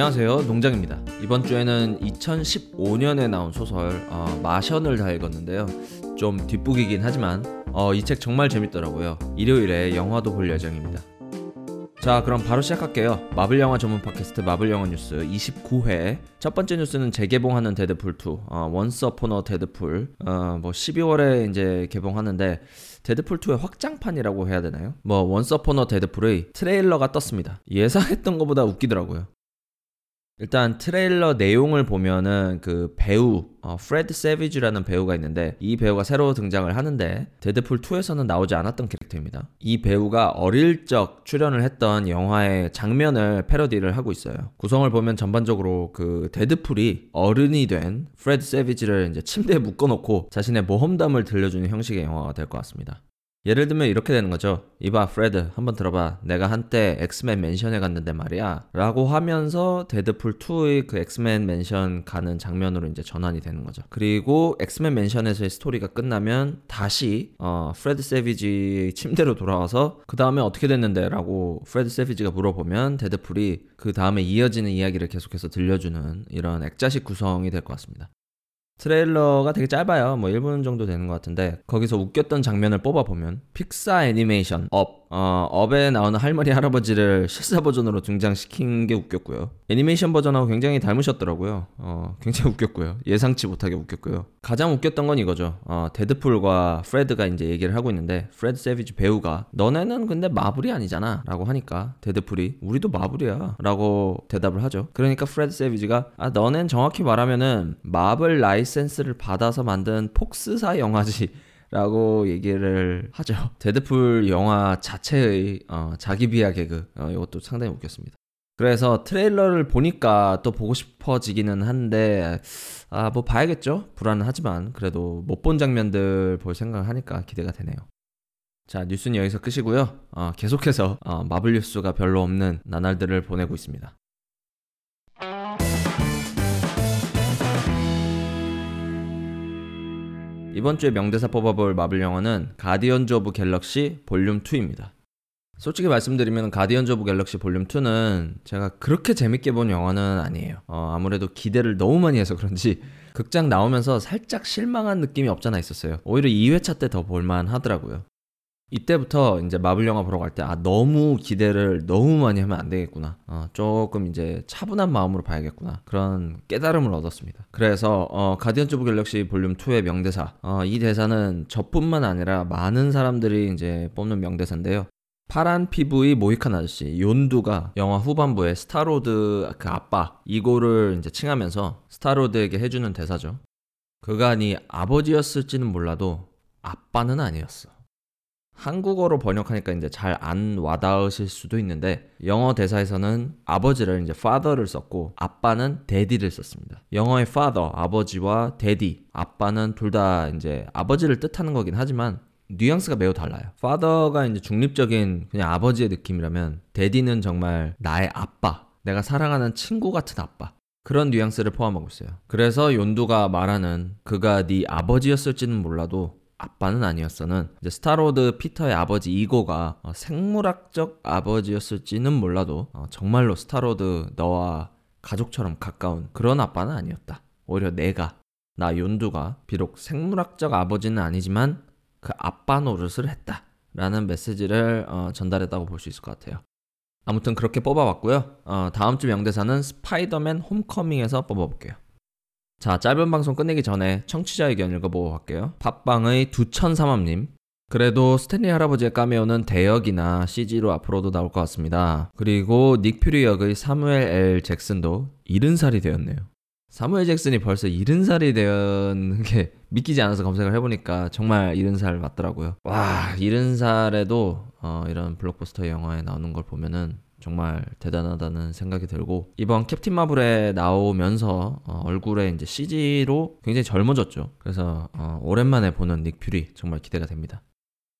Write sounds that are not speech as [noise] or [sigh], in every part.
안녕하세요. 농장입니다. 이번 주에는 2015년에 나온 소설 어, 마션을 다 읽었는데요. 좀 뒷북이긴 하지만 어, 이 책 정말 재밌더라고요. 일요일에 영화도 볼 예정입니다. 자 그럼 바로 시작할게요. 마블 영화 전문 팟캐스트 마블 영화 뉴스 29회. 첫 번째 뉴스는 재개봉하는 데드풀 2 어, Once Upon a Deadpool. 어, 뭐 12월에 이제 개봉하는데 데드풀 2의 확장판이라고 해야 되나요? 뭐 Once Upon a Deadpool의 트레일러가 떴습니다. 예상했던 것보다 웃기더라고요 일단 트레일러 내용을 보면은 그 배우 어, 프레드 세비지라는 배우가 있는데 이 배우가 새로 등장을 하는데 데드풀 2에서는 나오지 않았던 캐릭터입니다. 이 배우가 어릴 적 출연을 했던 영화의 장면을 패러디를 하고 있어요. 구성을 보면 전반적으로 그 데드풀이 어른이 된 프레드 세비지를 이제 침대에 묶어놓고 자신의 모험담을 들려주는 형식의 영화가 될 것 같습니다. 예를 들면 이렇게 되는 거죠. 이봐, 프레드, 한번 들어봐. 내가 한때 엑스맨 맨션에 갔는데 말이야. 라고 하면서 데드풀2의 그 엑스맨 맨션 가는 장면으로 이제 전환이 되는 거죠. 그리고 엑스맨 맨션에서의 스토리가 끝나면 다시, 어, 프레드 세비지 침대로 돌아와서 그 다음에 어떻게 됐는데? 라고 프레드 세비지가 물어보면 데드풀이 그 다음에 이어지는 이야기를 계속해서 들려주는 이런 액자식 구성이 될 것 같습니다. 트레일러가 되게 짧아요. 뭐 1분 정도 되는 것 같은데 거기서 웃겼던 장면을 뽑아보면 픽사 애니메이션 업 어, 업에 나오는 할머니 할아버지를 실사 버전으로 등장시킨 게 웃겼고요. 애니메이션 버전하고 굉장히 닮으셨더라고요. 어, 굉장히 웃겼고요. 예상치 못하게 웃겼고요. 가장 웃겼던 건 이거죠. 어, 데드풀과 프레드가 이제 얘기를 하고 있는데 프레드 세비지 배우가 너네는 근데 마블이 아니잖아 라고 하니까 데드풀이 우리도 마블이야 라고 대답을 하죠. 그러니까 프레드 세비지가 아 너넨 정확히 말하면은 마블 라이센스를 받아서 만든 폭스사 영화지 라고 얘기를 하죠. 데드풀 영화 자체의 어, 자기 비하 개그 어, 이것도 상당히 웃겼습니다. 그래서 트레일러를 보니까 또 보고 싶어지기는 한데 아 뭐 봐야겠죠. 불안하지만 그래도 못 본 장면들 볼 생각을 하니까 기대가 되네요. 자 뉴스는 여기서 끝이고요. 어, 계속해서 어, 마블 뉴스가 별로 없는 나날들을 보내고 있습니다. 이번 주에 명대사 뽑아볼 마블 영화는 가디언즈 오브 갤럭시 볼륨 2입니다. 솔직히 말씀드리면 가디언즈 오브 갤럭시 볼륨 2는 제가 그렇게 재밌게 본 영화는 아니에요. 어, 아무래도 기대를 너무 많이 해서 그런지 극장 나오면서 살짝 실망한 느낌이 없잖아 있었어요. 오히려 2회차 때 더 볼만 하더라고요. 이때부터 이제 마블 영화 보러 갈 때 아 너무 기대를 너무 많이 하면 안 되겠구나. 어, 조금 이제 차분한 마음으로 봐야겠구나. 그런 깨달음을 얻었습니다. 그래서 어, 가디언즈 오브 갤럭시 볼륨 2의 명대사. 어, 이 대사는 저뿐만 아니라 많은 사람들이 이제 뽑는 명대사인데요. 파란 피부의 모히칸 아저씨 욘두가 영화 후반부에 스타로드 그 아빠 이고를 이제 칭하면서 스타로드에게 해주는 대사죠. 네 아버지였을지는 몰라도 아빠는 아니었어. 한국어로 번역하니까 이제 잘 안 와닿으실 수도 있는데 영어 대사에서는 아버지를 이제 father를 썼고 아빠는 daddy를 썼습니다. 영어의 father 아버지와 daddy 아빠는 둘 다 이제 아버지를 뜻하는 거긴 하지만 뉘앙스가 매우 달라요. father가 이제 중립적인 그냥 아버지의 느낌이라면 daddy는 정말 나의 아빠, 내가 사랑하는 친구 같은 아빠. 그런 뉘앙스를 포함하고 있어요. 그래서 욘두가 말하는 그가 네 아버지였을지는 몰라도 아빠는 아니었어는 이제 스타로드 피터의 아버지 이고가 어, 생물학적 아버지였을지는 몰라도 어, 정말로 스타로드 너와 가족처럼 가까운 그런 아빠는 아니었다. 오히려 내가 나 욘두가 비록 생물학적 아버지는 아니지만 그 아빠 노릇을 했다. 라는 메시지를 어, 전달했다고 볼 수 있을 것 같아요. 아무튼 그렇게 뽑아봤고요. 어, 다음 주 명대사는 스파이더맨 홈커밍에서 뽑아볼게요. 자, 짧은 방송 끝내기 전에 청취자 의견 읽어보고 갈게요. 팟빵의 두천삼함님. 그래도 스탠리 할아버지의 까메오는 대역이나 CG로 앞으로도 나올 것 같습니다. 그리고 닉 퓨리 역의 사무엘 L 잭슨도 70살이 되었네요. 사무엘 잭슨이 벌써 70살이 되는 게 믿기지 않아서 검색을 해보니까 정말 70살 맞더라고요. 와, 70살에도 어, 이런 블록버스터 영화에 나오는 걸 보면은 정말 대단하다는 생각이 들고 이번 캡틴 마블에 나오면서 어, 얼굴에 이제 CG로 굉장히 젊어졌죠. 그래서 어, 오랜만에 보는 닉 퓨리 정말 기대가 됩니다.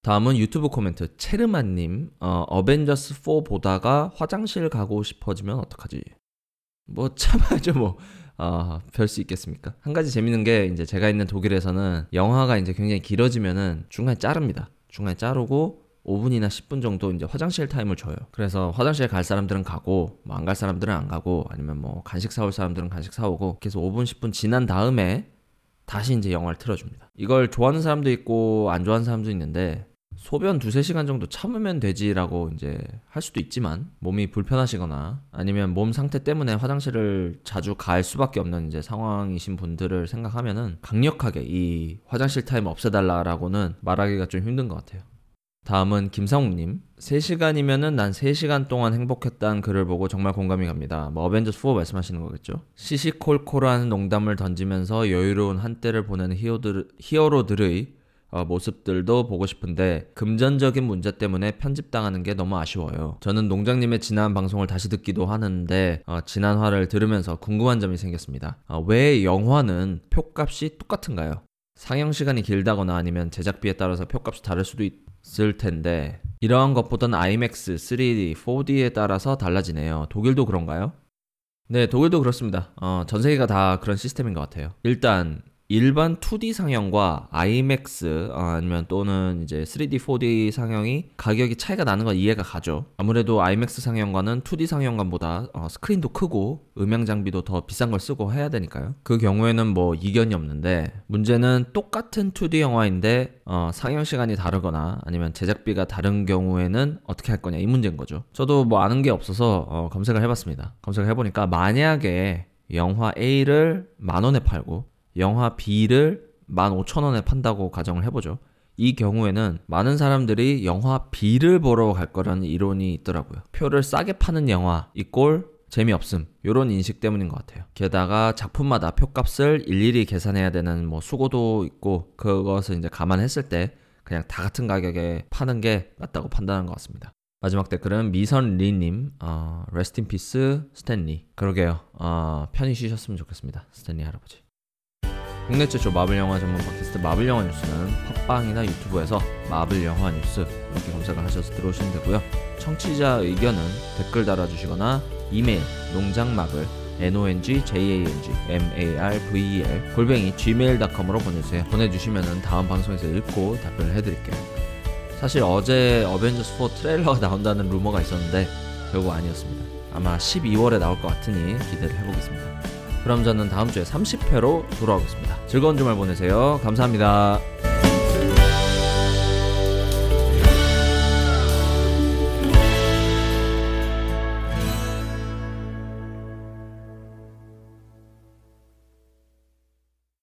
다음은 유튜브 코멘트 체르만님 어, 어벤져스 4 보다가 화장실 가고 싶어지면 어떡하지? 뭐 참아야죠 [laughs] 뭐. 어, 별수 있겠습니까? 한 가지 재밌는 게 이제 제가 있는 독일에서는 영화가 이제 굉장히 길어지면은 중간에 자릅니다. 중간에 자르고 5분이나 10분 정도 이제 화장실 타임을 줘요. 그래서 화장실 갈 사람들은 가고 뭐 안 갈 사람들은 안 가고 아니면 뭐 간식 사올 사람들은 간식 사오고 계속 5분 10분 지난 다음에 다시 이제 영화를 틀어줍니다. 이걸 좋아하는 사람도 있고 안 좋아하는 사람도 있는데 소변 두세 시간 정도 참으면 되지라고 이제 할 수도 있지만 몸이 불편하시거나 아니면 몸 상태 때문에 화장실을 자주 갈 수밖에 없는 이제 상황이신 분들을 생각하면은 강력하게 이 화장실 타임 없애달라라고는 말하기가 좀 힘든 것 같아요. 다음은 김상욱님. 3시간이면은 난 3시간 동안 행복했다는 글을 보고 정말 공감이 갑니다. 뭐 어벤져스 4 말씀하시는 거겠죠? 시시콜콜한 농담을 던지면서 여유로운 한때를 보내는 히어들, 히어로들의 어, 모습들도 보고 싶은데 금전적인 문제 때문에 편집당하는 게 너무 아쉬워요. 저는 농장님의 지난 방송을 다시 듣기도 하는데 어, 지난 화를 들으면서 궁금한 점이 생겼습니다. 어, 왜 영화는 표값이 똑같은가요? 상영 시간이 길다거나 아니면 제작비에 따라서 표값이 다를 수도 있 을 텐데 이러한 것보단 IMAX, 3D, 4D에 따라서 달라지네요. 독일도 그런가요? 네, 독일도 그렇습니다. 어, 전 세계가 다 그런 시스템인 것 같아요. 일단 일반 2D 상영과 IMAX 어, 아니면 또는 이제 3D, 4D 상영이 가격이 차이가 나는 건 이해가 가죠. 아무래도 IMAX 상영관은 2D 상영관보다 어, 스크린도 크고 음향 장비도 더 비싼 걸 쓰고 해야 되니까요. 그 경우에는 뭐 이견이 없는데 문제는 똑같은 2D 영화인데 어, 상영 시간이 다르거나 아니면 제작비가 다른 경우에는 어떻게 할 거냐 이 문제인 거죠. 저도 뭐 아는 게 없어서 어, 검색을 해봤습니다. 검색을 해보니까 만약에 영화 A를 만 원에 팔고 영화 B를 15,000원에 판다고 가정을 해보죠. 이 경우에는 많은 사람들이 영화 B를 보러 갈 거라는 이론이 있더라고요. 표를 싸게 파는 영화 이꼴 재미없음 요런 인식 때문인 것 같아요. 게다가 작품마다 표값을 일일이 계산해야 되는 뭐 수고도 있고 그것을 이제 감안했을 때 그냥 다 같은 가격에 파는 게 맞다고 판단한 것 같습니다. 마지막 댓글은 미선리님, 어, rest in peace 스탠리. 그러게요. 어, 편히 쉬셨으면 좋겠습니다. 스탠리 할아버지. 국내 최초 마블 영화 전문 팟캐스트 마블 영화 뉴스는 팟빵이나 유튜브에서 마블 영화 뉴스 이렇게 검색을 하셔서 들어오시면 되고요. 청취자 의견은 댓글 달아주시거나 이메일 농장마블 nongjang marvel 골뱅이 gmail.com으로 보내주세요. 보내주시면 다음 방송에서 읽고 답변을 해드릴게요. 사실 어제 어벤져스 4 트레일러가 [laughs] 나온다는 루머가 있었는데 결국 아니었습니다. 아마 12월에 나올 것 같으니 기대를 해보겠습니다. 그럼 저는 다음 주에 30회로 돌아오겠습니다. 즐거운 주말 보내세요. 감사합니다.